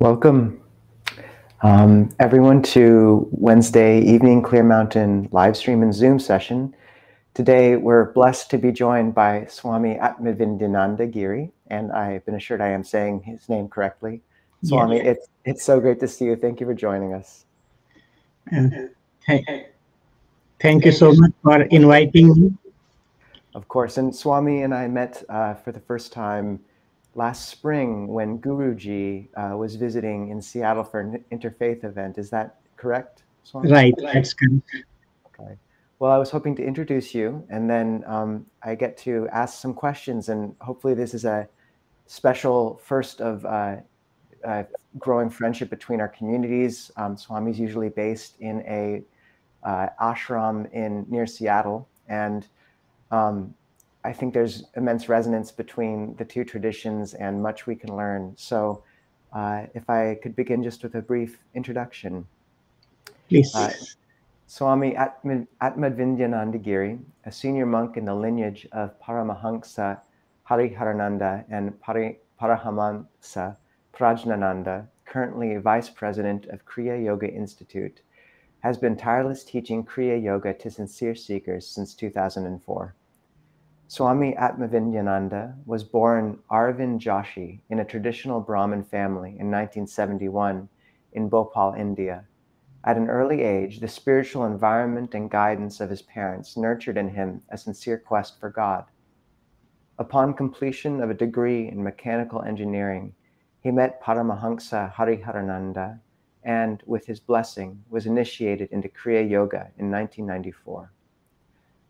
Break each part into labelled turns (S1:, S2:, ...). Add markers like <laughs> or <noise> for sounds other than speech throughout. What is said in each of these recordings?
S1: Welcome, um, everyone, to Wednesday evening Clear Mountain live stream and Zoom session. Today, we're blessed to be joined by Swami Atmavidyananda Giri, and I've been assured I am saying his name correctly. Swami, yeah. it's, it's so great to see you. Thank you for joining us.
S2: Hey, thank you so much for inviting me.
S1: Of course. And Swami and I met uh, for the first time last spring when Guruji uh, was visiting in Seattle for an interfaith event. Is that correct,
S2: Swami? Right, that's correct.
S1: Okay. Well, I was hoping to introduce you, and then um, I get to ask some questions, and hopefully, this is a special first of uh, uh, growing friendship between our communities. Um, Swami is usually based in a uh, ashram in near Seattle, and um, I think there's immense resonance between the two traditions and much we can learn. So, uh, if I could begin just with a brief introduction.
S2: Please. Uh,
S1: Swami Atmavidyananda Giri, a senior monk in the lineage of Paramahansa Hariharananda and Pari, Paramahansa Prajnananda, currently vice president of Kriya Yoga Institute, has been tireless teaching Kriya Yoga to sincere seekers since 2004. Swami Atmavidyananda was born Arvind Joshi in a traditional Brahmin family in 1971 in Bhopal, India. At an early age, the spiritual environment and guidance of his parents nurtured in him a sincere quest for God. Upon completion of a degree in mechanical engineering, he met Paramahansa Hariharananda and, with his blessing, was initiated into Kriya Yoga in 1994.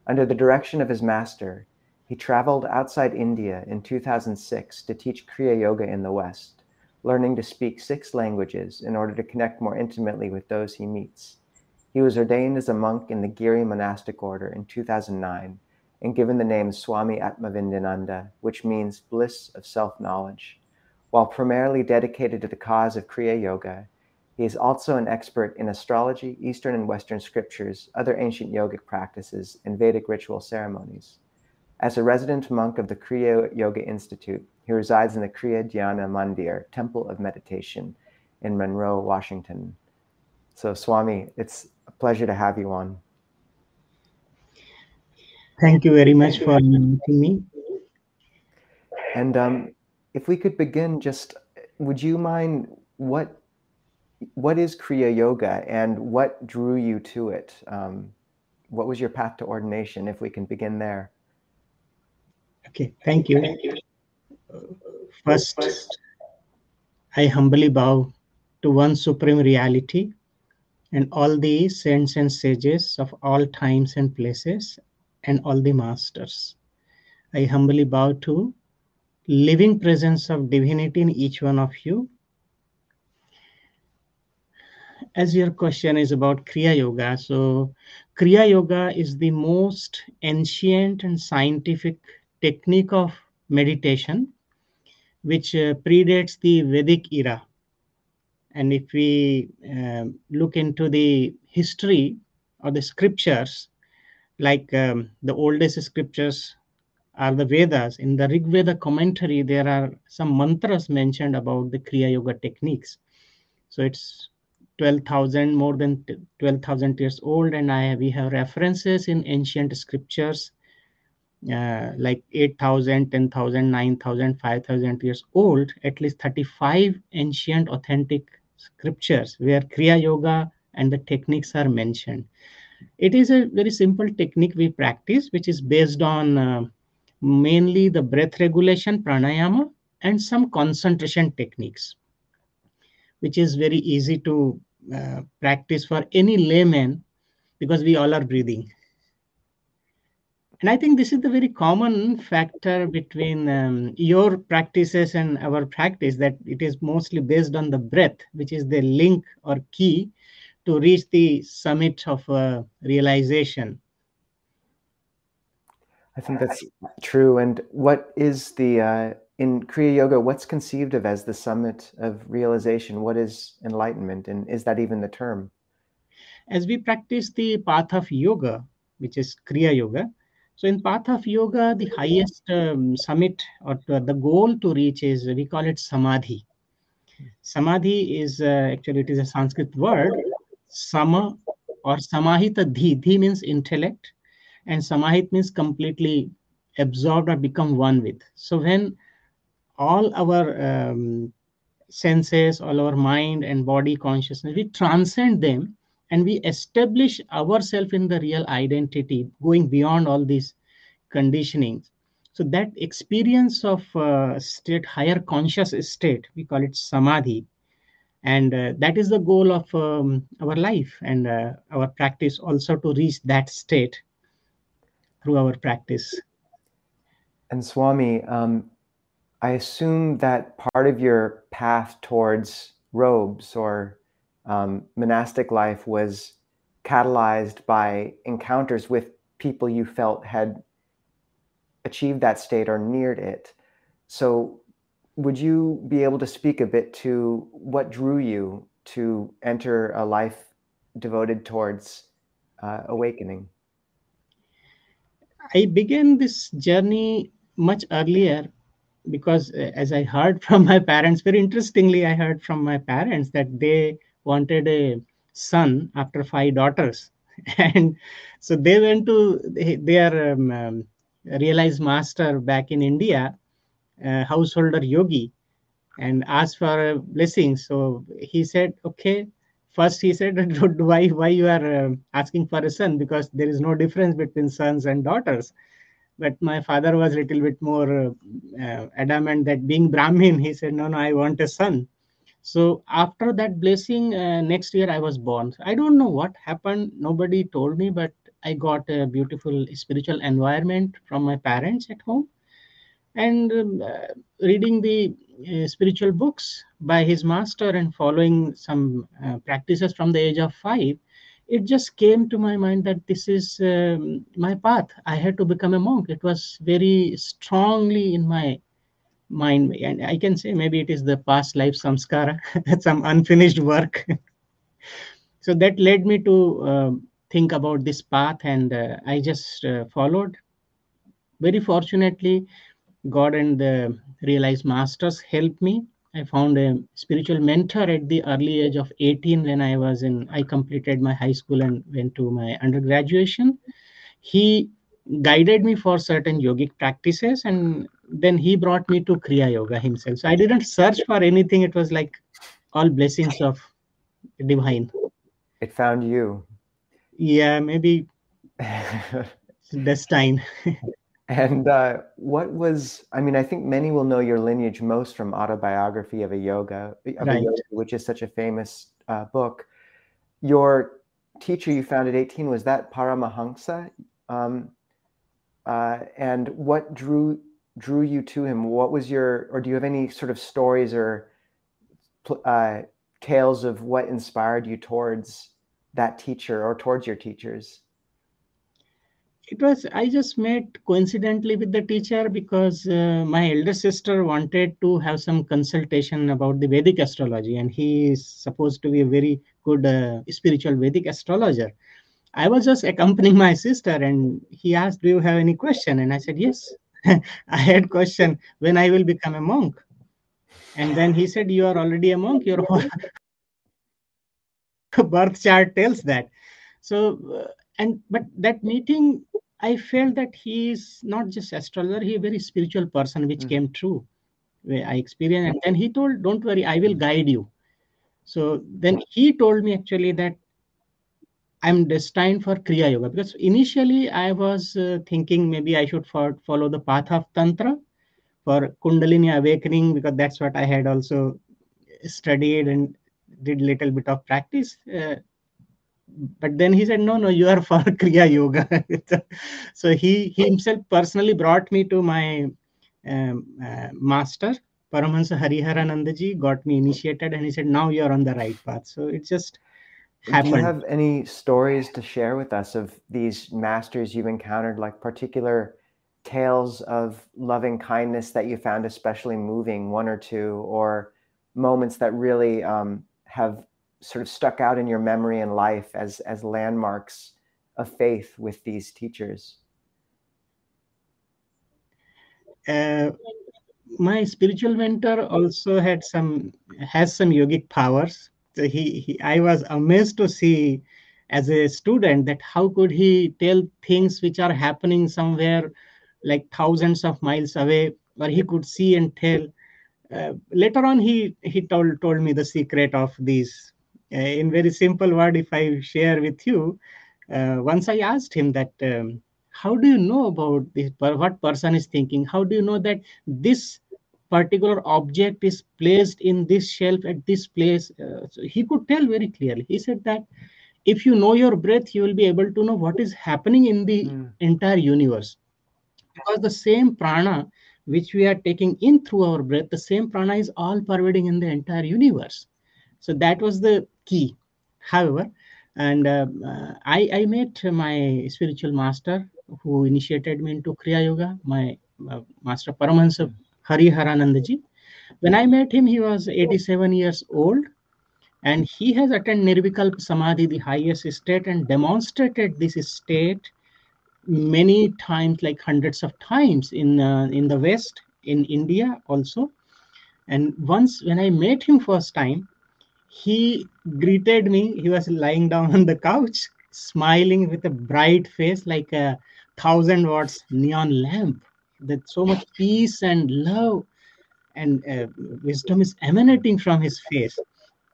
S1: Under the direction of his master, he traveled outside India in 2006 to teach Kriya Yoga in the West, learning to speak six languages in order to connect more intimately with those he meets. He was ordained as a monk in the Giri monastic order in 2009 and given the name Swami Atmavidyananda, which means bliss of self knowledge. While primarily dedicated to the cause of Kriya Yoga, he is also an expert in astrology, Eastern and Western scriptures, other ancient yogic practices, and Vedic ritual ceremonies. As a resident monk of the Kriya Yoga Institute, he resides in the Kriya Dhyana Mandir, Temple of Meditation, in Monroe, Washington. So, Swami, it's a pleasure to have you on.
S2: Thank you very much for inviting me.
S1: And um, if we could begin, just would you mind what what is Kriya Yoga and what drew you to it? Um, what was your path to ordination? If we can begin there.
S2: Okay, thank you. First, I humbly bow to one supreme reality and all the saints and sages of all times and places and all the masters. I humbly bow to living presence of divinity in each one of you. As your question is about Kriya Yoga, so Kriya Yoga is the most ancient and scientific technique of meditation which uh, predates the Vedic era. And if we uh, look into the history or the scriptures, like um, the oldest scriptures are the Vedas. In the Rig Veda commentary, there are some mantras mentioned about the Kriya Yoga techniques. So it's 12,000, more than 12,000 years old. And I we have references in ancient scriptures uh, like 8,000, 10,000, 9,000, 5,000 years old, at least 35 ancient authentic scriptures where Kriya Yoga and the techniques are mentioned. It is a very simple technique we practice, which is based on uh, mainly the breath regulation, pranayama, and some concentration techniques, which is very easy to uh, practice for any layman because we all are breathing and I think this is the very common factor between um, your practices and our practice that it is mostly based on the breath, which is the link or key to reach the summit of uh, realization.
S1: I think that's true. And what is the, uh, in Kriya Yoga, what's conceived of as the summit of realization? What is enlightenment? And is that even the term?
S2: As we practice the path of yoga, which is Kriya Yoga, so in path of yoga, the highest um, summit or the goal to reach is we call it samadhi. Samadhi is uh, actually it is a Sanskrit word. Sama or samahita dhi. Dhi means intellect, and samahit means completely absorbed or become one with. So when all our um, senses, all our mind and body consciousness, we transcend them and we establish ourselves in the real identity, going beyond all these conditionings. So that experience of uh, state, higher conscious state, we call it samadhi, and uh, that is the goal of um, our life and uh, our practice also to reach that state through our practice.
S1: And Swami, um, I assume that part of your path towards robes or um, monastic life was catalyzed by encounters with people you felt had achieved that state or neared it. So, would you be able to speak a bit to what drew you to enter a life devoted towards uh, awakening?
S2: I began this journey much earlier because uh, as I heard <laughs> from my parents, very interestingly, I heard from my parents that they wanted a son after five daughters. <laughs> And so they went to their um, um, realized master back in India, uh, householder yogi, and asked for a blessing. So he said, okay. First, he said, <laughs> why, why you are uh, asking for a son? Because there is no difference between sons and daughters but my father was a little bit more uh, adamant that being brahmin he said no no i want a son so after that blessing uh, next year i was born i don't know what happened nobody told me but i got a beautiful spiritual environment from my parents at home and um, uh, reading the uh, spiritual books by his master and following some uh, practices from the age of 5 it just came to my mind that this is um, my path. I had to become a monk. It was very strongly in my mind, and I can say maybe it is the past life samskara, <laughs> some unfinished work. <laughs> so that led me to uh, think about this path, and uh, I just uh, followed. Very fortunately, God and the realized masters helped me I found a spiritual mentor at the early age of 18 when I was in, I completed my high school and went to my undergraduation. He guided me for certain yogic practices and then he brought me to Kriya Yoga himself. So I didn't search for anything. It was like all blessings of divine.
S1: It found you.
S2: Yeah, maybe <laughs> destine.
S1: And uh, what was, I mean, I think many will know your lineage most from Autobiography of a Yogi, of right. a yoga which is such a famous uh, book. Your teacher you found at 18, was that Paramahansa? Um, uh, and what drew drew you to him? What was your, or do you have any sort of stories or uh, tales of what inspired you towards that teacher or towards your teachers?
S2: it was i just met coincidentally with the teacher because uh, my elder sister wanted to have some consultation about the vedic astrology and he is supposed to be a very good uh, spiritual vedic astrologer i was just accompanying my sister and he asked do you have any question and i said yes <laughs> i had question when i will become a monk and then he said you are already a monk your <laughs> birth chart tells that so uh, and but that meeting I felt that he is not just astrologer, he a very spiritual person, which mm. came true. I experienced, and then he told, "Don't worry, I will guide you." So then he told me actually that I'm destined for Kriya Yoga because initially I was uh, thinking maybe I should for, follow the path of Tantra for Kundalini awakening because that's what I had also studied and did little bit of practice. Uh, but then he said no no you are <laughs> for kriya yoga <laughs> so he, he himself personally brought me to my um, uh, master paramahansa hariharanandaji got me initiated and he said now you are on the right path so it just happened.
S1: do you have any stories to share with us of these masters you've encountered like particular tales of loving kindness that you found especially moving one or two or moments that really um, have sort of stuck out in your memory and life as as landmarks of faith with these teachers?
S2: Uh, my spiritual mentor also had some has some yogic powers. He, he, I was amazed to see as a student that how could he tell things which are happening somewhere like thousands of miles away, where he could see and tell. Uh, later on, he he told told me the secret of these. Uh, in very simple word, if I share with you, uh, once I asked him that. Um, how do you know about this what person is thinking how do you know that this particular object is placed in this shelf at this place. Uh, so he could tell very clearly. He said that if you know your breath, you will be able to know what is happening in the mm. entire universe. Because the same prana which we are taking in through our breath, the same prana is all pervading in the entire universe. So that was the key. However, and uh, uh, I, I met my spiritual master who initiated me into Kriya Yoga, my uh, master Paramahansa Hariharanandaji. When I met him, he was 87 years old and he has attained Nirvikalpa Samadhi, the highest state, and demonstrated this state many times, like hundreds of times in, uh, in the West, in India also. And once when I met him first time, he greeted me. He was lying down <laughs> on the couch, smiling with a bright face like a thousand watts neon lamp that so much peace and love and uh, wisdom is emanating from his face.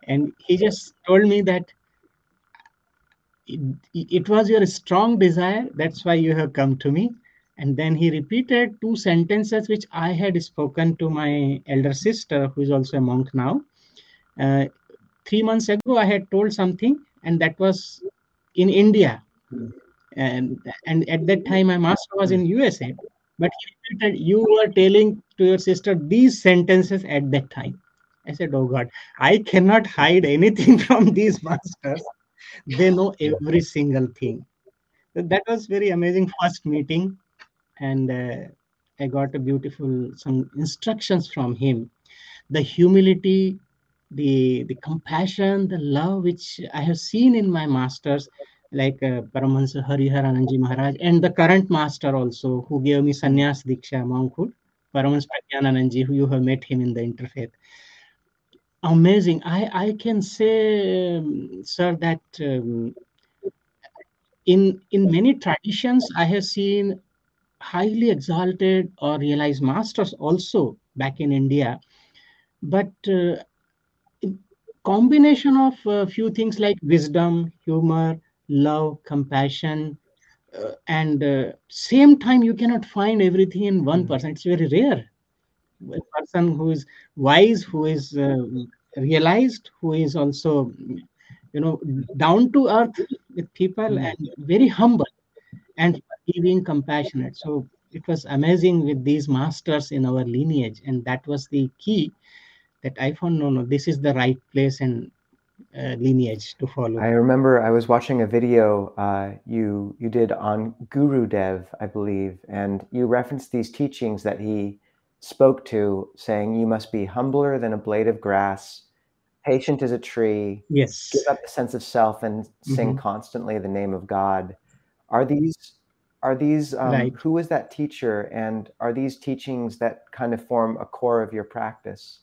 S2: And he just told me that it, it, was your strong desire that's why you have come to me. And then he repeated two sentences which i had spoken to my elder sister who is also a monk now. Uh, three months ago i had told something and that was in india. And and at that time my master was in usa but he repeated, You were telling to your sister these sentences at that time. I said, Oh God, I cannot hide anything <laughs> from these masters. They know every single thing. That was very amazing first meeting. And uh, I got a beautiful some instructions from him. The humility, the the compassion, the love which I have seen in my masters, like uh, Paramahansa Hariharananji Maharaj and the current master also who gave me sannyas diksha monkhood, Paramahansa Pragyanananji, who you have met him in the interfaith. Amazing. I, I can say, um, sir, that um, in in many traditions I have seen highly exalted or realized masters also back in India, but uh, combination of a few things like wisdom, humor, love, compassion, uh, and uh, same time you cannot find everything in one hmm. person. It's very rare. A person who is wise, who is uh, realized, who is also, you know, down to earth with people mm. and very humble and giving compassionate. So it was amazing with these masters in our lineage, and that was the key that I found. No, no, this is the right place, and uh, lineage to follow.
S1: I remember I was watching a video uh, you you did on Guru Dev, I believe, and you referenced these teachings that he spoke to, saying you must be humbler than a blade of grass, patient as a tree,
S2: yes,
S1: give up the sense of self, and sing mm-hmm. constantly the name of God. Are these are these um, right. who was that teacher, and are these teachings that kind of form a core of your practice?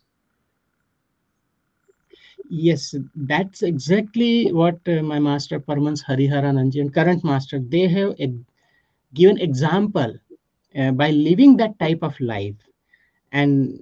S2: Yes, that's exactly what uh, my master Paramahansa Hariharananji and current master, they have a, given example uh, by living that type of life. And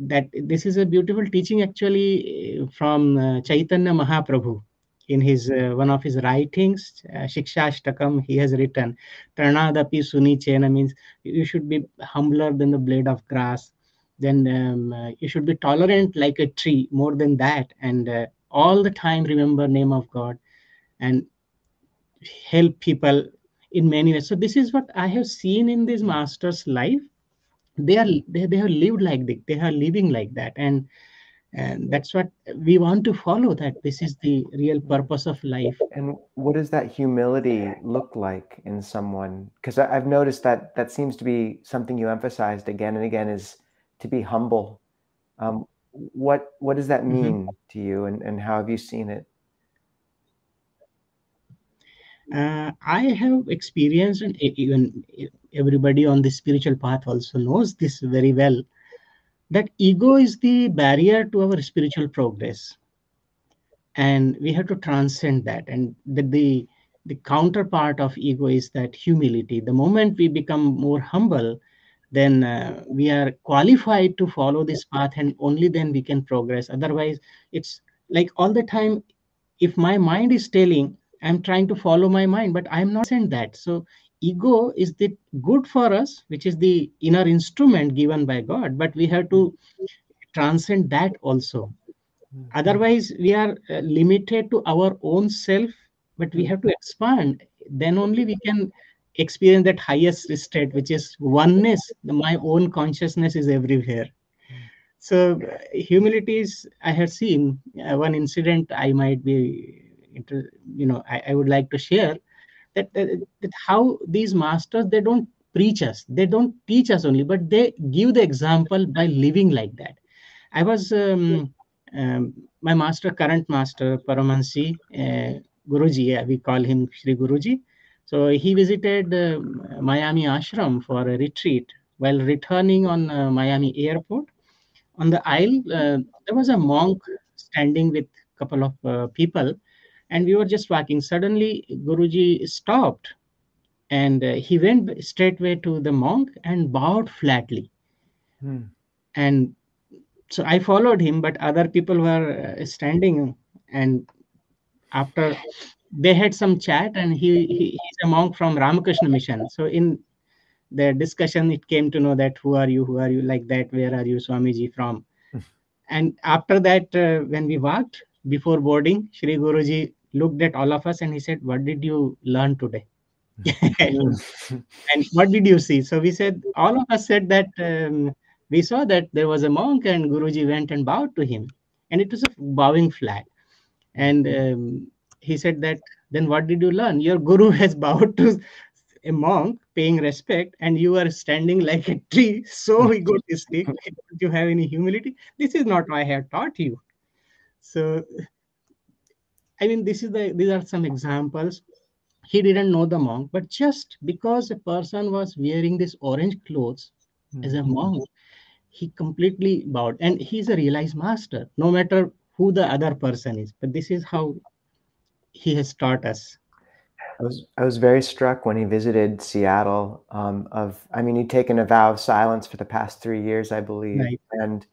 S2: that this is a beautiful teaching actually uh, from uh, Chaitanya Mahaprabhu. In his uh, one of his writings, uh, Shikshashtakam, he has written, Trinadapi Suni Chena means you should be humbler than the blade of grass then um, uh, you should be tolerant like a tree more than that. And uh, all the time remember name of god and help people in many ways. So this is what i have seen in this master's life. They are they, they have lived like this. They are living like that. And and that's what we want to follow that this is the real purpose of life.
S1: And what does that humility look like in someone? Because i've noticed that that seems to be something you emphasized again and again is to be humble. Um, what what does that mm-hmm. mean mm-hmm. to you, and, and how have you seen it?
S2: Uh, I have experienced, and even everybody on the spiritual path also knows this very well. that ego is the barrier to our spiritual progress and we have to transcend that and that the the counterpart of ego is that humility the moment we become more humble then uh, we are qualified to follow this path and only then we can progress. Otherwise it's like all the time if my mind is telling i'm trying to follow my mind but i'm not saying that. So ego is the good for us which is the inner instrument given by god but we have to transcend that also. Otherwise we are uh, limited to our own self but we have to expand. Then only we can experience that highest state which is oneness. My own consciousness is everywhere. So humility is i have seen uh, one incident i might be inter- you know I, I would like to share that, that, that how these masters they don't preach us they don't teach us only but they give the example by living like that. I was um, um, my master current master paramahansi uh, guruji we call him shri guruji so he visited uh, miami ashram for a retreat while returning on uh, miami airport. On the aisle uh, there was a monk standing with a couple of uh, people and we were just walking. Suddenly guruji stopped and uh, he went straightway to the monk and bowed flatly.
S1: Hmm.
S2: and so i followed him but other people were standing and after they had some chat and he, he he's a monk from ramakrishna mission. So in the discussion it came to know that who are you who are you like that where are you swamiji from? <laughs> And after that uh, when we walked before boarding shri guruji looked at all of us and he said what did you learn today? <laughs> And, what did you see? So we said all of us said that um, we saw that there was a monk and guruji went and bowed to him. And it was a bowing flag. And um, he said that then what did you learn? Your guru <laughs> has bowed to a monk paying respect and you are standing like a tree so <laughs> egotistic don't you have any humility? This is not what i have taught you. So i mean this is the these are some examples. He didn't know the monk but just because a person was wearing this orange clothes as a hmm. monk he completely bowed. And he's a realized master no matter who the other person is. But this is how he has taught us
S1: I was I was very struck when he visited Seattle. Um, of I mean, he'd taken a vow of silence for the past three years, I believe,
S2: Right.
S1: and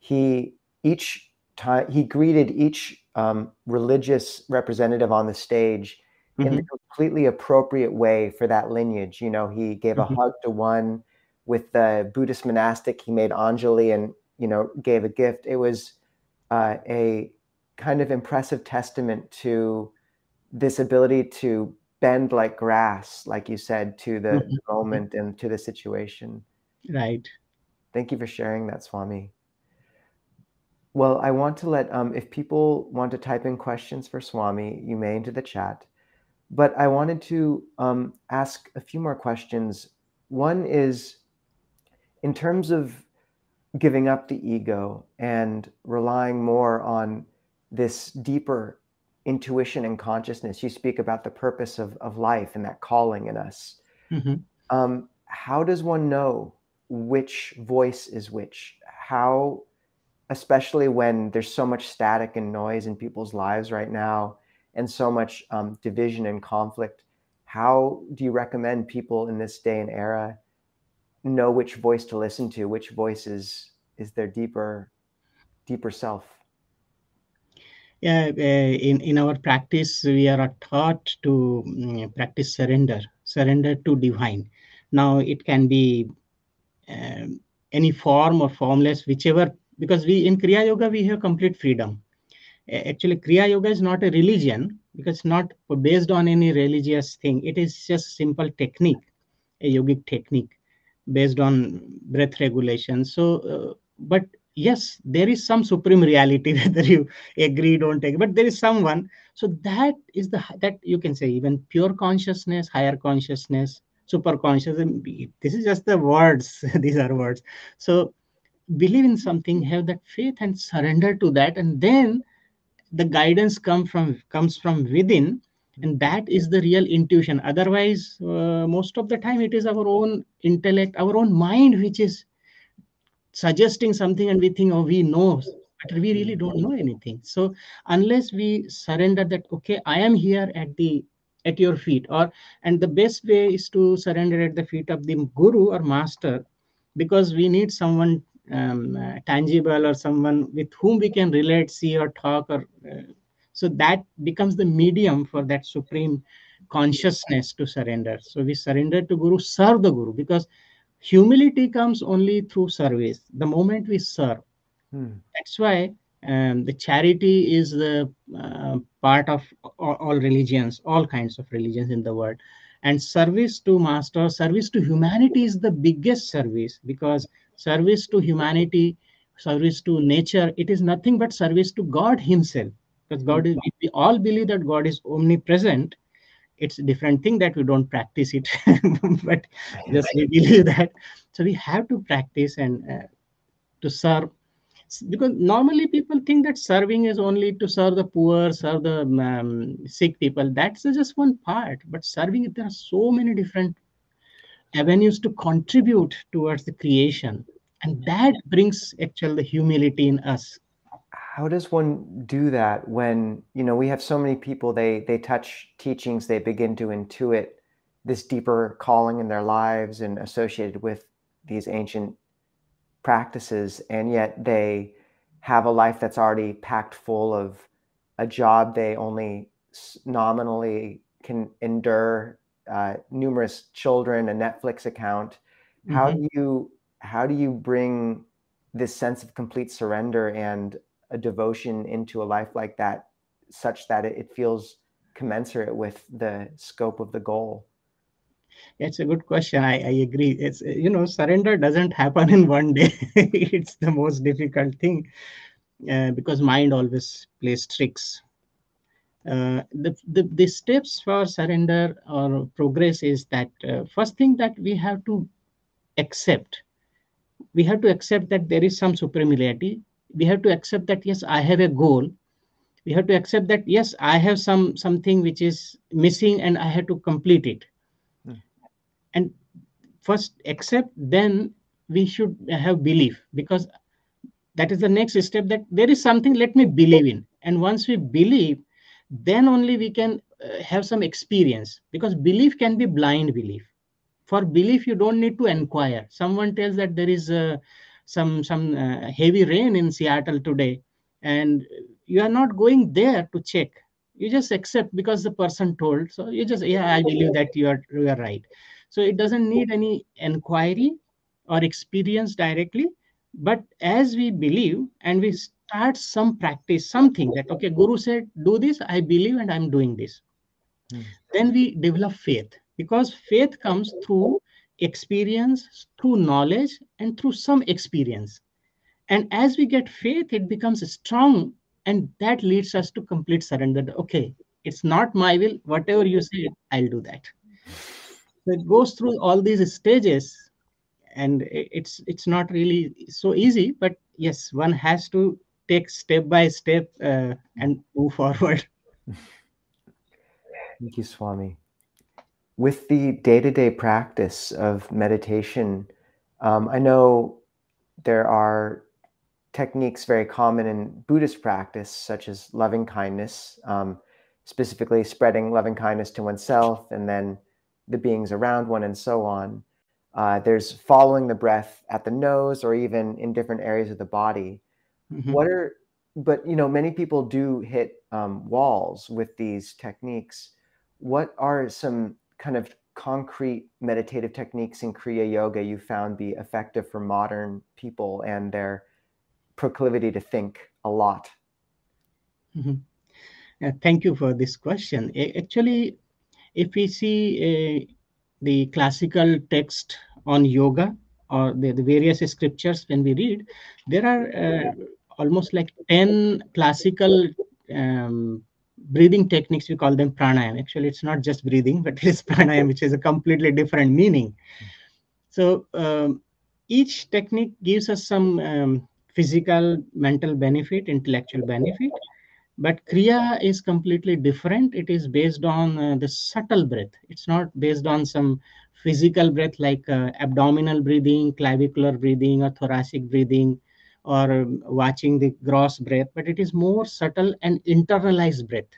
S1: he each time he greeted each um, religious representative on the stage in a
S2: Mhm.
S1: completely appropriate way for that lineage. You know, he gave a
S2: Mhm.
S1: hug to one with the Buddhist monastic. He made Anjali and you know gave a gift. It was uh, a kind of impressive testament to this ability to bend like grass, like you said, to the
S2: Mhm.
S1: moment and to the situation.
S2: right
S1: Thank you for sharing that, Swami. Well, I want to let, um, if people want to type in questions for Swami, you may into the chat. But I wanted to um, ask a few more questions. One is in terms of giving up the ego and relying more on this deeper intuition and consciousness. You speak about the purpose of, of life and that calling in us.
S2: Mhm.
S1: Um, how does one know which voice is which? How, especially when there's so much static and noise in people's lives right now and so much um, division and conflict, how do you recommend people in this day and era know which voice to listen to, which voice is, is their deeper, deeper self?
S2: Yeah uh, in in our practice we are taught to mm, practice surrender surrender to divine. Now it can be um, any form or formless whichever because we in kriya yoga we have complete freedom. Actually kriya yoga is not a religion because it's not based on any religious thing. It is just simple technique a yogic technique based on breath regulation. So uh, but yes there is some supreme reality <laughs> whether you agree don't agree but there is someone. So that is the that you can say even pure consciousness higher consciousness super conscious and be- this is just the words <laughs> these are words. So believe in something have that faith and surrender to that and then the guidance come from comes from within and that is the real intuition. Otherwise uh, most of the time it is our own intellect our own mind which is suggesting something and we think oh we know but we really don't know anything. So unless we surrender that okay i am here at the at your feet or and the best way is to surrender at the feet of the guru or master because we need someone um, uh, tangible or someone with whom we can relate see or talk or uh, so that becomes the medium for that supreme consciousness to surrender. So we surrender to guru serve the guru because humility comes only through service. The moment we serve. Hmm. that's why um, the charity is the uh, part of all, all, religions all kinds of religions in the world. And service to master service to humanity is the biggest service because service to humanity service to nature it is nothing but service to god himself. Because god is we all believe that god is omnipresent it's a different thing that we don't practice it <laughs> but just we believe that. So we have to practice and uh, to serve. Because normally people think that serving is only to serve the poor serve the um, sick people. That's just one part but serving there are so many different avenues to contribute towards the creation. And that brings actually the humility in us
S1: how does one do that when you know we have so many people they they touch teachings they begin to intuit this deeper calling in their lives and associated with these ancient practices and yet they have a life that's already packed full of a job they only nominally can endure uh, numerous children a netflix account mm-hmm. how do you how do you bring this sense of complete surrender and a devotion into a life like that such that it, it feels commensurate with the scope of the goal?
S2: It's a good question. I, I agree. It's you know surrender doesn't happen <laughs> in one day. <laughs> It's the most difficult thing uh, because mind always plays tricks. Uh, the, the, the steps for surrender or progress is that uh, first thing that we have to accept. We have to accept that there is some supremity we have to accept that yes i have a goal. We have to accept that yes i have some something which is missing and i have to complete it. Mm. and first accept then we should have belief because that is the next step that there is something let me believe in. And once we believe then only we can uh, have some experience because belief can be blind belief. For belief you don't need to inquire someone tells that there is a some some uh, heavy rain in Seattle today, and you are not going there to check. You just accept because the person told. So you just yeah, I believe that you are you are right. So it doesn't need any inquiry or experience directly. But as we believe and we start some practice, something that okay, Guru said, do this, I believe, and I'm doing this. Mm. Then we develop faith because faith comes through experience, through knowledge, and through some experience. And as we get faith, it becomes strong, and that leads us to complete surrender. Okay, it's not my will. Whatever you say, I'll do that. So it goes through all these stages, and it's it's not really so easy. But yes, one has to take step by step uh, and move forward. <laughs>
S1: Thank you, Swami with the day-to-day practice of meditation um, i know there are techniques very common in buddhist practice such as loving kindness um, specifically spreading loving kindness to oneself and then the beings around one and so on. Uh, there's following the breath at the nose or even in different areas of the body. Mm-hmm. what are but you know many people do hit um, walls with these techniques. What are some kind of concrete meditative techniques in Kriya Yoga you found be effective for modern people and their proclivity to think a lot?
S2: Mm-hmm. thank you for this question. Actually, if we see uh, the classical text on yoga or the, the, various scriptures when we read, there are uh, almost like 10 classical um, breathing techniques we call them pranayam. Actually it's not just breathing but <laughs> it is pranayam which is a completely different meaning. So um, each technique gives us some um, physical mental benefit intellectual benefit but kriya is completely different. It is based on uh, the subtle breath. It's not based on some physical breath like uh, abdominal breathing, clavicular breathing, or thoracic breathing, or um, watching the gross breath, but it is more subtle and internalized breath,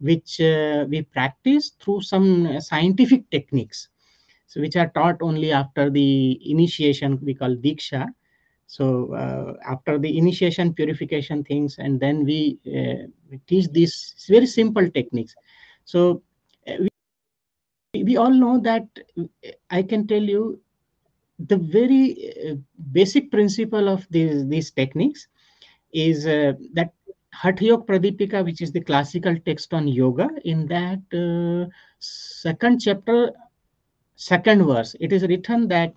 S2: which uh, we practice through some scientific techniques. So, which are taught only after the initiation, we call diksha. So, uh, after the initiation, purification things, and then we, uh, we teach these very simple techniques. So, we, we all know that I can tell you the very uh, basic principle of these, these techniques is uh, that Hatha Yoga Pradipika, which is the classical text on yoga, in that uh, second chapter, second verse, it is written that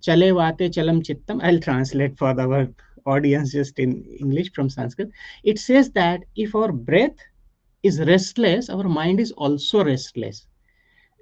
S2: Chale Vate Chalam Chittam. I'll translate for our audience just in English from Sanskrit. It says that if our breath is restless, our mind is also restless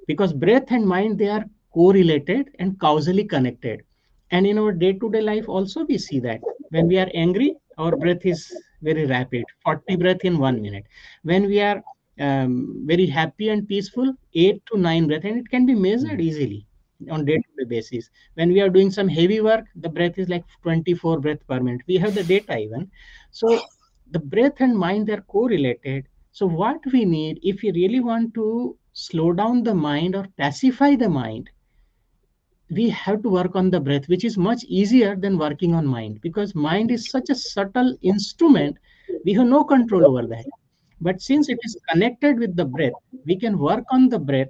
S2: because breath and mind they are correlated and causally connected. And in our day-to-day life also we see that. When we are angry our breath is very rapid 40 breath in one minute. When we are um, very happy and peaceful 8 to 9 breath and it can be measured easily on day-to-day basis. When we are doing some heavy work the breath is like 24 breath per minute. We have the data even. So the breath and mind they're correlated. So what we need if we really want to slow down the mind or pacify the mind we have to work on the breath which is much easier than working on mind because mind is such a subtle instrument we have no control over that. But since it is connected with the breath we can work on the breath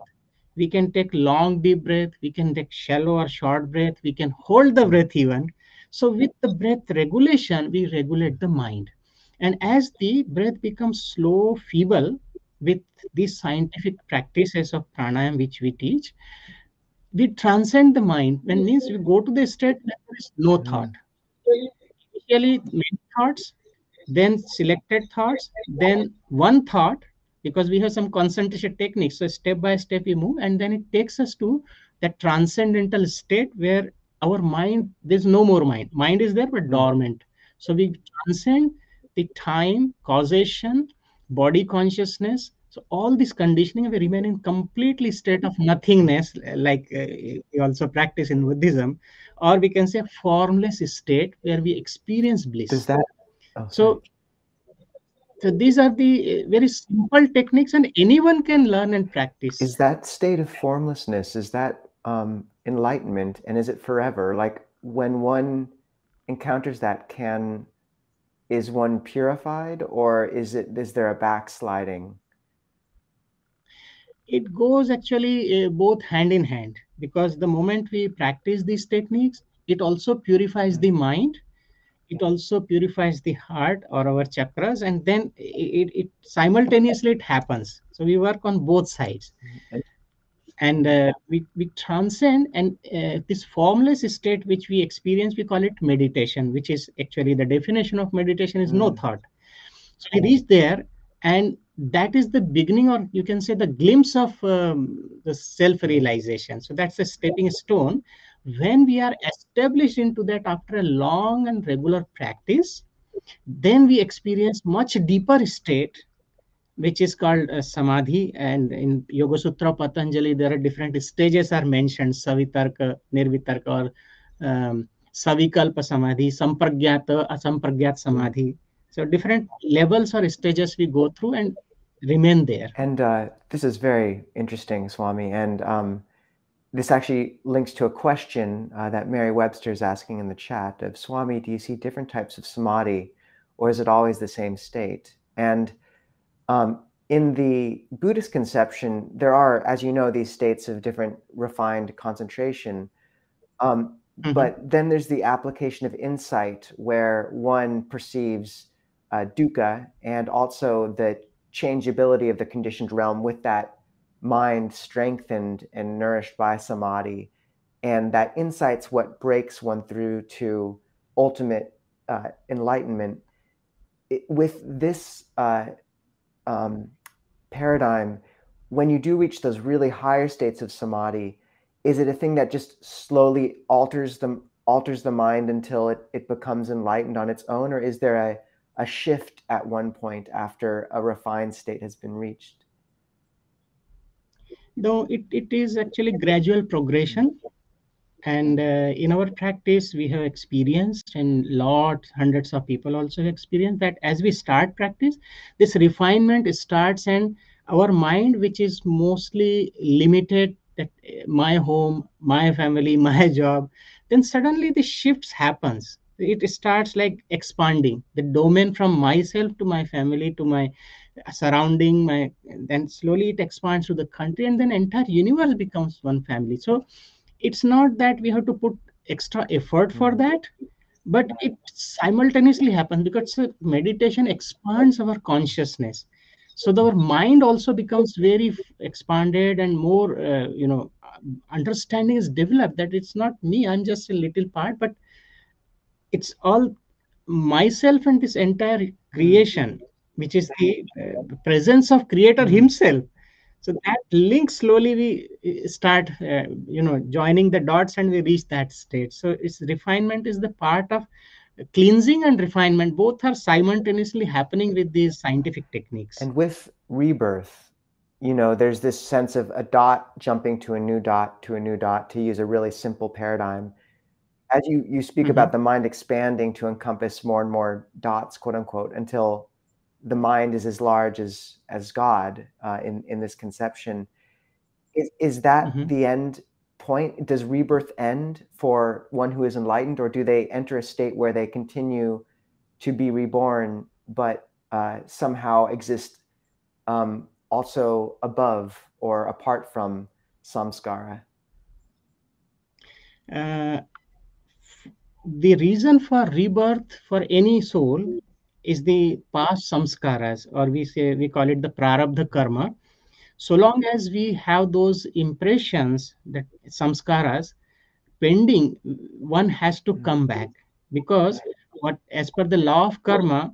S2: we can take long deep breath we can take shallow or short breath we can hold the breath even. So with the breath regulation we regulate the mind. And as the breath becomes slow feeble with these scientific practices of pranayam which we teach we transcend the mind. When means we go to the state that there is no hmm. thought. Initially many thoughts then selected thoughts then one thought because we have some concentration techniques. So step by step we move and then it takes us to that transcendental state where our mind there's no more mind. Mind is there but hmm. dormant. So we transcend the time causation body consciousness so all this conditioning, we remain in completely state of nothingness, like uh, we also practice in Buddhism, or we can say formless state where we experience bliss.
S1: Does that?
S2: Oh, so, so these are the uh, very simple techniques, and anyone can learn and practice.
S1: Is that state of formlessness? Is that um, enlightenment, and is it forever? Like when one encounters that, can is one purified, or is it is there a backsliding?
S2: It goes actually uh, both hand in hand because the moment we practice these techniques it also purifies the mind it also purifies the heart or our chakras and then it, it simultaneously it happens. So we work on both sides. And uh, we, we transcend and uh, this formless state which we experience we call it meditation which is actually the definition of meditation is no thought. So we reach there and that is the beginning or you can say the glimpse of um, the self realization so that's a stepping stone. When we are established into that after a long and regular practice then we experience much deeper state which is called uh, samadhi. And in yoga sutra patanjali there are different stages are mentioned. Savitarka nirvitarka or um, savikalpa samadhi sampragyata asampragyat samadhi. So different levels or stages we go through and remain there.
S1: And uh, this is very interesting, Swami. And um, this actually links to a question uh, that Mary Webster is asking in the chat of Swami, do you see different types of samadhi or is it always the same state? And um, in the Buddhist conception, there are, as you know, these states of different refined concentration. Um, mm-hmm. But then there's the application of insight where one perceives uh, dukkha and also the changeability of the conditioned realm with that mind strengthened and nourished by samadhi. And that insight's what breaks one through to ultimate uh, enlightenment. It, with this uh, um, paradigm, when you do reach those really higher states of samadhi, is it a thing that just slowly alters the alters the mind until it, it becomes enlightened on its own, or is there a a shift at one point after a refined state has been reached?
S2: No, it, it is actually gradual progression. And uh, in our practice, we have experienced, and lots, hundreds of people also experienced that as we start practice, this refinement starts, and our mind, which is mostly limited, that uh, my home, my family, <laughs> my job, then suddenly the shifts happens. It starts like expanding. The domain from myself to my family to my uh, surrounding my then slowly it expands to the country and then entire universe becomes one family. So it's not that we have to put extra effort for mm. that but it simultaneously happens because uh, meditation expands our consciousness. So our mind also becomes very expanded and more uh, you know uh, understanding is developed that it's not me i'm just a little part but it's all myself and this entire creation which is the uh, presence of creator mm-hmm. himself. So that link slowly we uh, start uh, you know joining the dots and we reach that state. So its refinement is the part of cleansing and refinement. Both are simultaneously happening with these scientific techniques.
S1: And with rebirth you know there's this sense of a dot jumping to a new dot to a new dot to use a really simple paradigm as you you speak mm-hmm. about the mind expanding to encompass more and more dots quote unquote until the mind is as large as as God uh, in in this conception. Is is that mm-hmm. the end point? Does rebirth end for one who is enlightened, or do they enter a state where they continue to be reborn, but uh, somehow exist um, also above or apart from samskara?
S2: Uh, the reason for rebirth for any soul is the past samskaras, or we say we call it the prarabdha karma. So long as we have those impressions, that samskaras pending, one has to come back. Because what as per the law of karma,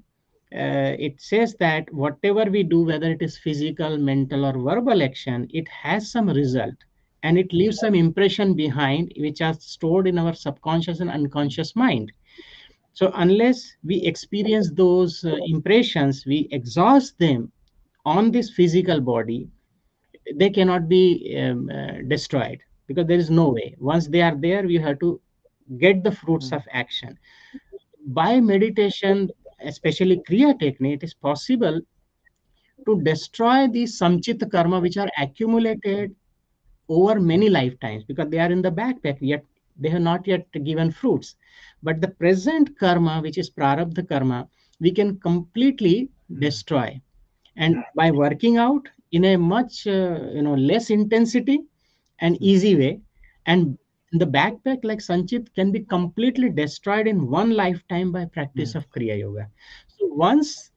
S2: uh, it says that whatever we do, whether it is physical, mental, or verbal action, it has some result and it leaves some impression behind which are stored in our subconscious and unconscious mind so unless we experience those uh, impressions, we exhaust them on this physical body, they cannot be um, uh, destroyed because there is no way. Once they are there, we have to get the fruits of action. By meditation, especially Kriya technique, it is possible to destroy these sanchita karma which are accumulated over many lifetimes because they are in the backpack yet they have not yet given fruits. But the present karma which is prarabdha karma we can completely destroy. And by working out in a much uh, you know less intensity and easy way and the backpack like sanchit can be completely destroyed in one lifetime by practice mm. of kriya yoga. So once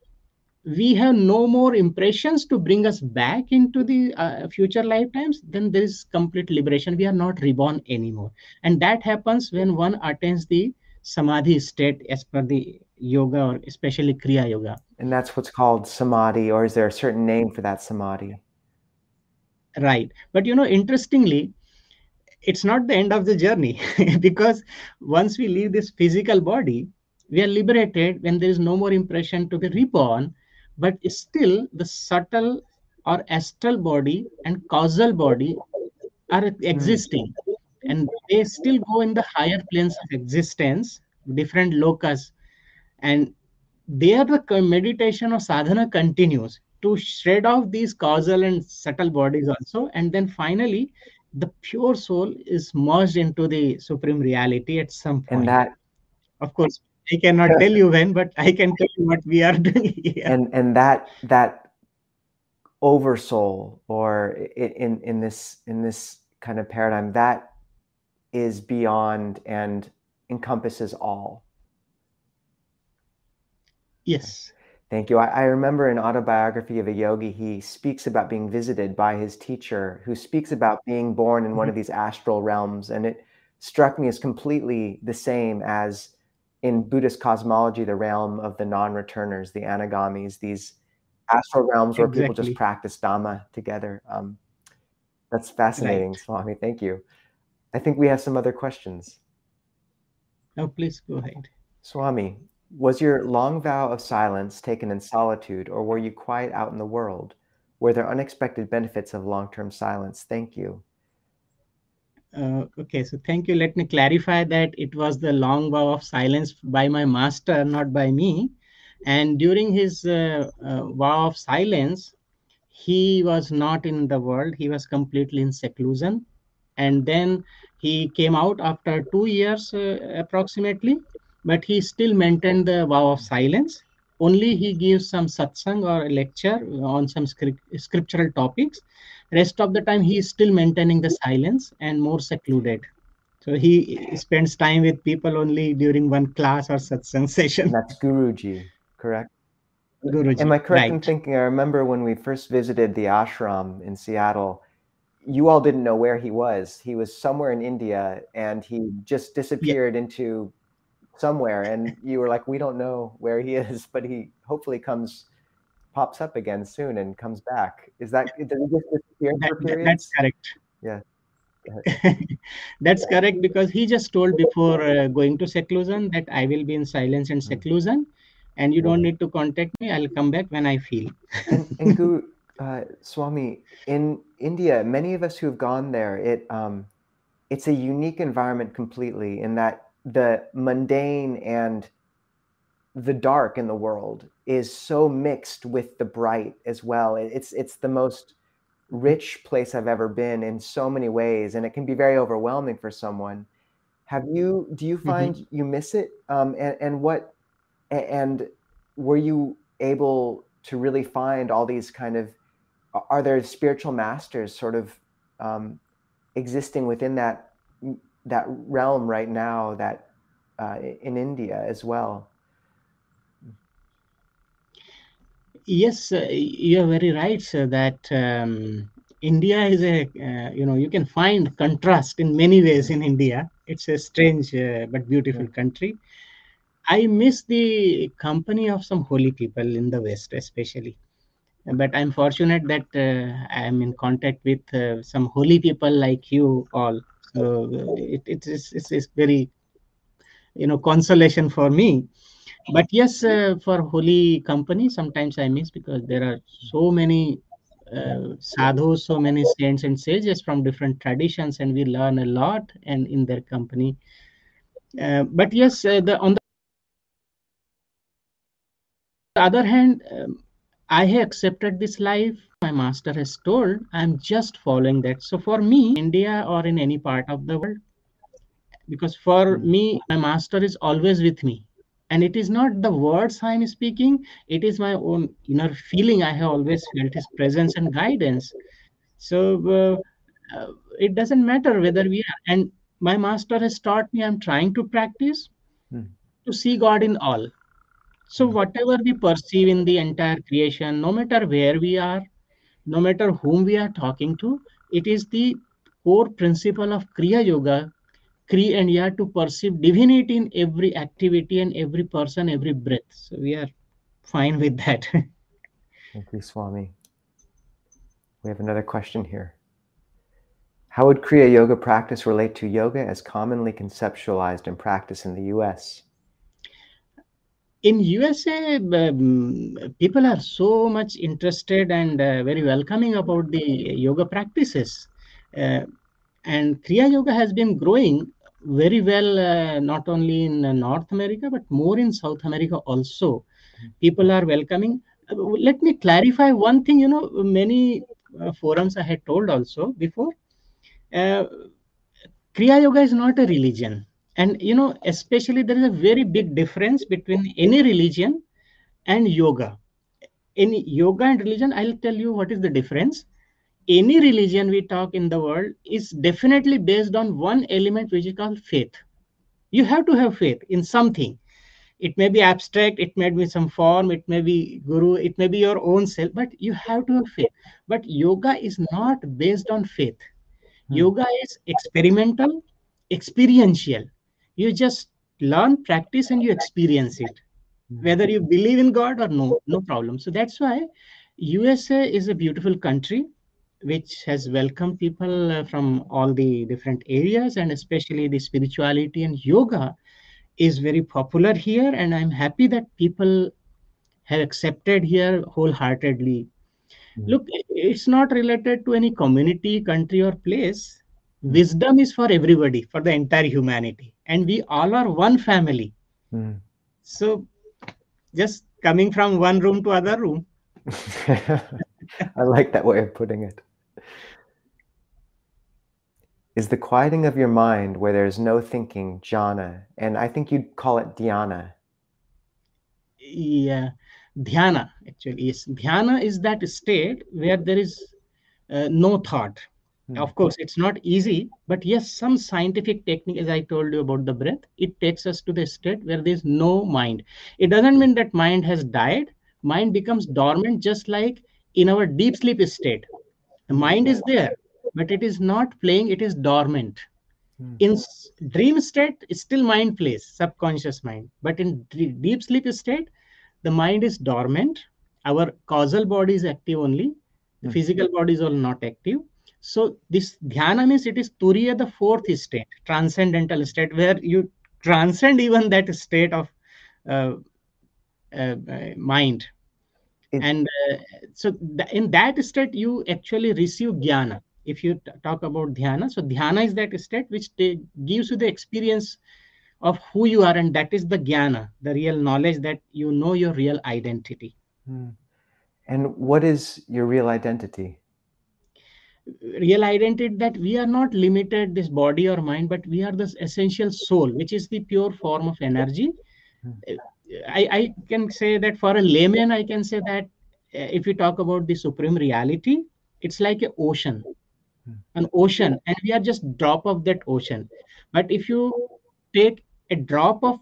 S2: we have no more impressions to bring us back into the uh, future lifetimes then there is complete liberation. We are not reborn anymore. And that happens when one attains the samadhi state as per the yoga or especially kriya yoga.
S1: And that's what's called samadhi or is there a certain name for that samadhi?
S2: Right. But you know interestingly it's not the end of the journey <laughs> because once we leave this physical body we are liberated when there is no more impression to be reborn but still the subtle or astral body and causal body are existing. Mm. and they still go in the higher planes of existence different lokas and there the meditation or sadhana continues to shred off these causal and subtle bodies also. And then finally the pure soul is merged into the supreme reality at some point.
S1: and that
S2: of course I cannot tell you when, but I can tell you what we are <laughs> doing here.
S1: And and that that oversoul, or in in this in this kind of paradigm, that is beyond and encompasses all.
S2: Yes.
S1: Thank you. I, I, remember an autobiography of a yogi, he speaks about being visited by his teacher, who speaks about being born in mm-hmm. one of these astral realms. And it struck me as completely the same as in Buddhist cosmology, the realm of the non-returners, the anagamis, these astral realms where exactly. people just practice Dhamma together. Um, that's fascinating, right. Swami. Thank you. I think we have some other questions.
S2: Oh, please go ahead.
S1: Swami, was your long vow of silence taken in solitude, or were you quiet out in the world? Were there unexpected benefits of long term silence? Thank you.
S2: Uh, okay, so thank you. Let me clarify that it was the long vow of silence by my master, not by me. And during his uh, uh, vow of silence, he was not in the world, he was completely in seclusion. And then he came out after two years uh, approximately, but he still maintained the vow of silence. Only he gives some satsang or a lecture on some script, scriptural topics rest of the time he is still maintaining the silence and more secluded so he spends time with people only during one class or satsang session
S1: that's guruji correct
S2: guruji
S1: am i correct
S2: right.
S1: in thinking i remember when we first visited the ashram in seattle you all didn't know where he was he was somewhere in india and he just disappeared yeah. into somewhere and you were like we don't know where he is <laughs> but he hopefully comes pops up again soon and comes back. Is that does it just disappear that, for periods?
S2: That's correct.
S1: Yeah. <laughs>
S2: that's correct because he just told before uh, going to seclusion that I will be in silence and hmm. seclusion, and you don't need to contact me. I'll come back when I feel. <laughs>
S1: and, and Guru, uh, Swami, in India, many of us who have gone there, it um, it's a unique environment completely in that the mundane and the dark in the world is so mixed with the bright as well. It's it's the most rich place I've ever been in so many ways, and it can be very overwhelming for someone. Have you? Do you mm-hmm. find mm-hmm. you miss it? Um, and and what? And were you able to really find all these kind of? Are there spiritual masters sort of um, existing within that that realm right now that uh, in India as well?
S2: Yes, uh, you are very right, sir, that um, India is a, uh, you know, you can find contrast in many ways in India. It's a strange uh, but beautiful country. I miss the company of some holy people in the West, especially. But I'm fortunate that uh, I'm in contact with uh, some holy people like you all. So uh, it, it is it's, it's very, you know, consolation for me but yes uh, for holy company sometimes i miss because there are so many uh, sadhus so many saints and sages from different traditions and we learn a lot and in their company. Uh, but yes uh, the on the other hand um, i have accepted this life. My master has told i'm just following that. So for me india or in any part of the world because for me my master is always with me and it is not the words i'm speaking it is my own inner feeling i have always felt his presence and guidance so uh, uh, it doesn't matter whether we are and my master has taught me i'm trying to practice hmm. to see god in all so hmm. whatever we perceive in the entire creation no matter where we are no matter whom we are talking to it is the core principle of kriya yoga and yeah to perceive divinity in every activity and every person, every breath. So we are fine with that. <laughs>
S1: Thank you, Swami. We have another question here. How would Kriya Yoga practice relate to yoga as commonly conceptualized and practiced in the US?
S2: In USA, um, people are so much interested and uh, very welcoming about the yoga practices. Uh, and Kriya Yoga has been growing very well uh, not only in uh, north america but more in south america also. People are welcoming. Uh, let me clarify one thing you know many uh, forums i had told also before. Uh, kriya yoga is not a religion. And you know especially there is a very big difference between any religion and yoga. In yoga and religion i'll tell you what is the difference any religion we talk in the world is definitely based on one element which is called faith. You have to have faith in something. It may be abstract it may be some form it may be guru it may be your own self but you have to have faith. But yoga is not based on faith. Hmm. yoga is experimental experiential. You just learn practice and you experience it. Hmm. whether you believe in god or no no problem. So that's why usa is a beautiful country which has welcomed people uh, from all the different areas and especially the spirituality and yoga is very popular here and i'm happy that people have accepted here wholeheartedly. Look it's not related to any community country or place. Wisdom is for everybody for the entire humanity and we all are one family.
S1: Mm.
S2: so just coming from one room to other room. <laughs>
S1: I like that way of putting it. Is the quieting of your mind where there's no thinking jhana, and I think you'd call it dhyana.
S2: yeah dhyana actually yes. Dhyana is that state where there is uh, no thought.
S1: Hmm.
S2: of course it's not easy but yes some scientific technique as i told you about the breath it takes us to the state where there's no mind. It doesn't mean that mind has died. Mind becomes dormant just like in our deep sleep state the mind is there but it is not playing it is dormant.
S1: Hmm.
S2: in dream state it's still mind plays subconscious mind. But in deep sleep state the mind is dormant. Our causal body is active only. The
S1: Hmm.
S2: physical body is all not active. So this dhyana means it is turiya the fourth state transcendental state where you transcend even that state of uh, uh, uh, mind
S1: It-
S2: and uh, so th- in that state you actually receive jnana if you t- talk about dhyana so dhyana is that state which ta- gives you the experience of who you are and that is the jnana the real knowledge that you know your real identity
S1: Hmm. And what is your real identity?
S2: real identity that we are not limited this body or mind but we are this essential soul which is the pure form of energy
S1: Hmm.
S2: I, I can say that for a layman i can say that uh, if you talk about the supreme reality it's like an ocean
S1: Hmm.
S2: an ocean and we are just drop of that ocean but if you take a drop of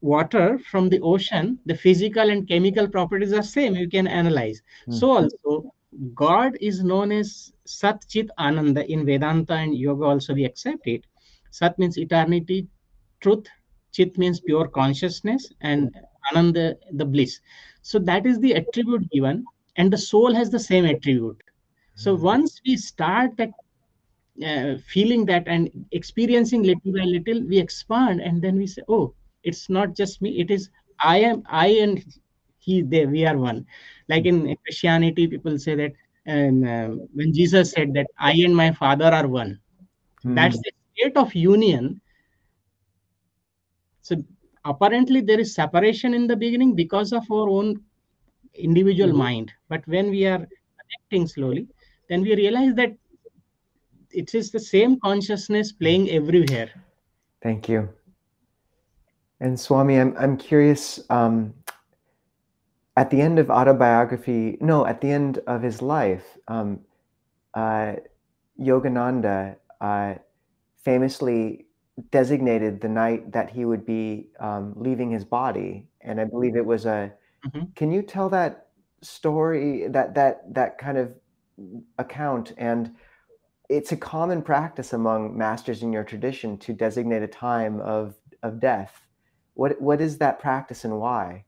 S2: water from the ocean the physical and chemical properties are same you can analyze
S1: Hmm.
S2: so also god is known as sat chit ananda in vedanta and yoga also we accept it sat means eternity truth chit means pure consciousness and ananda the bliss. So that is the attribute given and the soul has the same attribute. So
S1: Hmm.
S2: once we start that uh, feeling that and experiencing little by little we expand and then we say oh it's not just me it is i am i and he they we are one. Like in christianity people say that um, uh, when jesus said that i and my father are one.
S1: Hmm.
S2: that's the state of union so apparently there is separation in the beginning because of our own individual
S1: Mhm.
S2: mind but when we are connecting slowly then we realize that it is the same consciousness playing everywhere
S1: Thank you. And Swami, I'm I'm curious. Um, at the end of autobiography, no, at the end of his life, um, uh, Yogananda uh, famously designated the night that he would be um, leaving his body, and I believe it was a.
S2: Mhm.
S1: Can you tell that story? That that that kind of account and it's a common practice among masters in your tradition to designate a time of, of death. What what is that practice and why?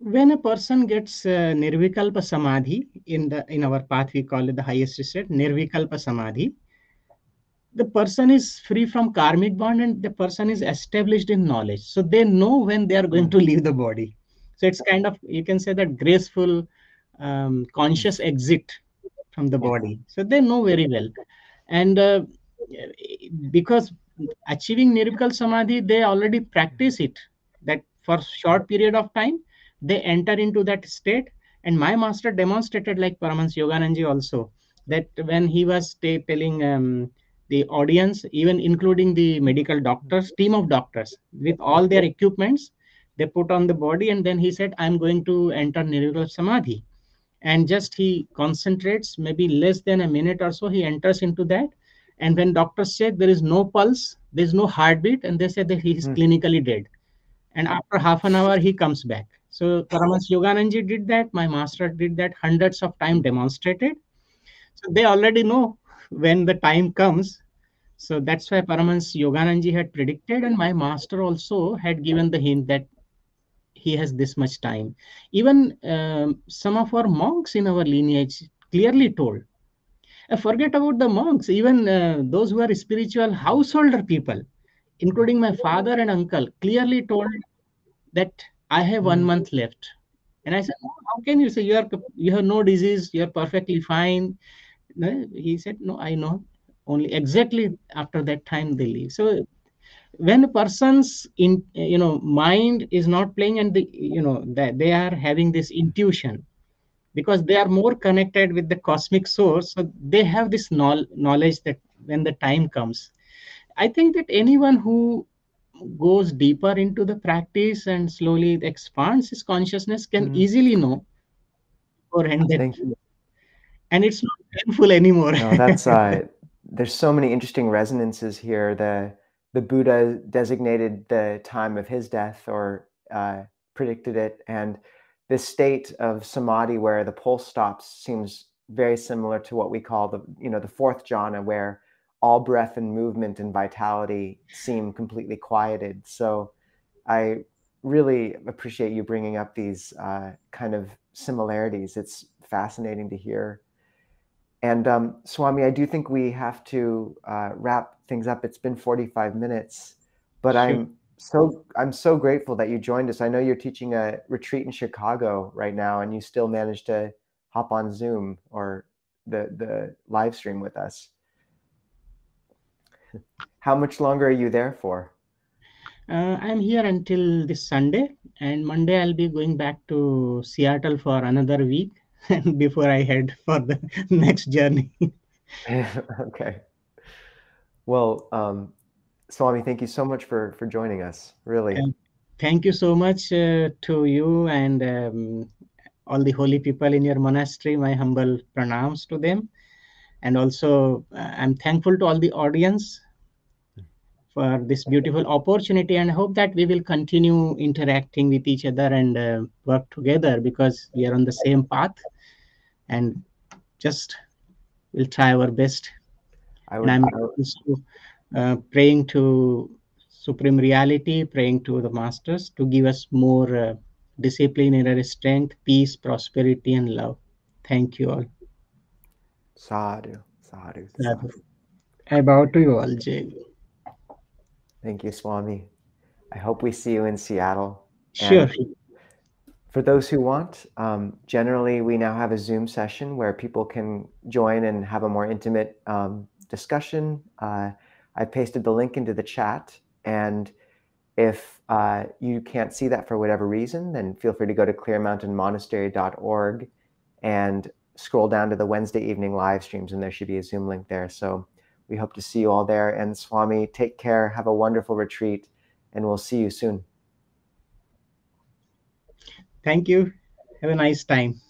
S2: When a person gets uh, nirvikalpa samadhi in the in our path we call it the highest state nirvikalpa samadhi the person is free from karmic bond and the person is established in knowledge. So they know when they are going to leave the body. So it's kind of you can say that graceful um, conscious exit from the body. So they know very well. And uh, because achieving nirvikal samadhi they already practice it that for short period of time they enter into that state. And my master demonstrated like Paramahansa Yoganandaji also that when he was ta- telling um, the audience even including the medical doctors team of doctors with all their equipments they put on the body and then he said i'm going to enter nirvikal samadhi. And just he concentrates maybe less than a minute or so he enters into that. And when doctors check there is no pulse there's no heartbeat and they say that he is
S1: Hmm.
S2: clinically dead. And after half an hour he comes back so Paramahansa Yoganandaji did that. My master did that. Hundreds of time demonstrated. So they already know when the time comes. So that's why Paramahansa Yoganandaji had predicted and my master also had given the hint that he has this much time. Even um, some of our monks in our lineage clearly told uh, forget about the monks even uh, those who are spiritual householder people including my father and uncle clearly told that i have one
S1: Mm.
S2: month left And I said, oh, how can you say you are you have no disease, you are perfectly fine? He said, no, I know. Only exactly after that time they leave. So when a person's in you know mind is not playing and the you know that they are having this intuition because they are more connected with the cosmic source so they have this knowledge that when the time comes i think that anyone who goes deeper into the practice and slowly expands his consciousness can mm. easily know or end that and it's not painful anymore.
S1: No, that's uh <laughs> there's so many interesting resonances here. The the buddha designated the time of his death or uh, predicted it. And this state of samadhi where the pulse stops seems very similar to what we call the you know the fourth jhana where all breath and movement and vitality seem completely quieted so i really appreciate you bringing up these uh, kind of similarities it's fascinating to hear and um, swami i do think we have to uh, wrap things up it's been 45 minutes but sure. i'm so I'm so grateful that you joined us. I know you're teaching a retreat in Chicago right now, and you still managed to hop on Zoom or the the live stream with us. How much longer are you there for?
S2: Uh, I'm here until this Sunday, and Monday I'll be going back to Seattle for another week <laughs> before I head for the <laughs> next journey. <laughs>
S1: okay. Well, um, Swami, thank you so much for for joining us. Really.
S2: Thank you so much uh, to you and um, all the holy people in your monastery. My humble pranams to them, and also uh, I'm thankful to all the audience for this beautiful opportunity, and hope that we will continue interacting with each other and uh, work together because we are on the same path, and just we'll try our best. I would, and I'm I would, uh, praying to supreme reality praying to the masters to give us more uh, discipline inner strength peace prosperity and love. Thank you all
S1: sadhu sadhu, sadhu.
S2: i bow to you all jay
S1: thank you swami i hope we see you in seattle
S2: sure
S1: for those who want, um, generally we now have a Zoom session where people can join and have a more intimate um, discussion. Uh, I pasted the link into the chat. And if uh, you can't see that for whatever reason, then feel free to go to clearmountainmonastery.org and scroll down to the Wednesday evening live streams, and there should be a Zoom link there. So we hope to see you all there. And Swami, take care, have a wonderful retreat, and we'll see you soon.
S2: Thank you. Have a nice time.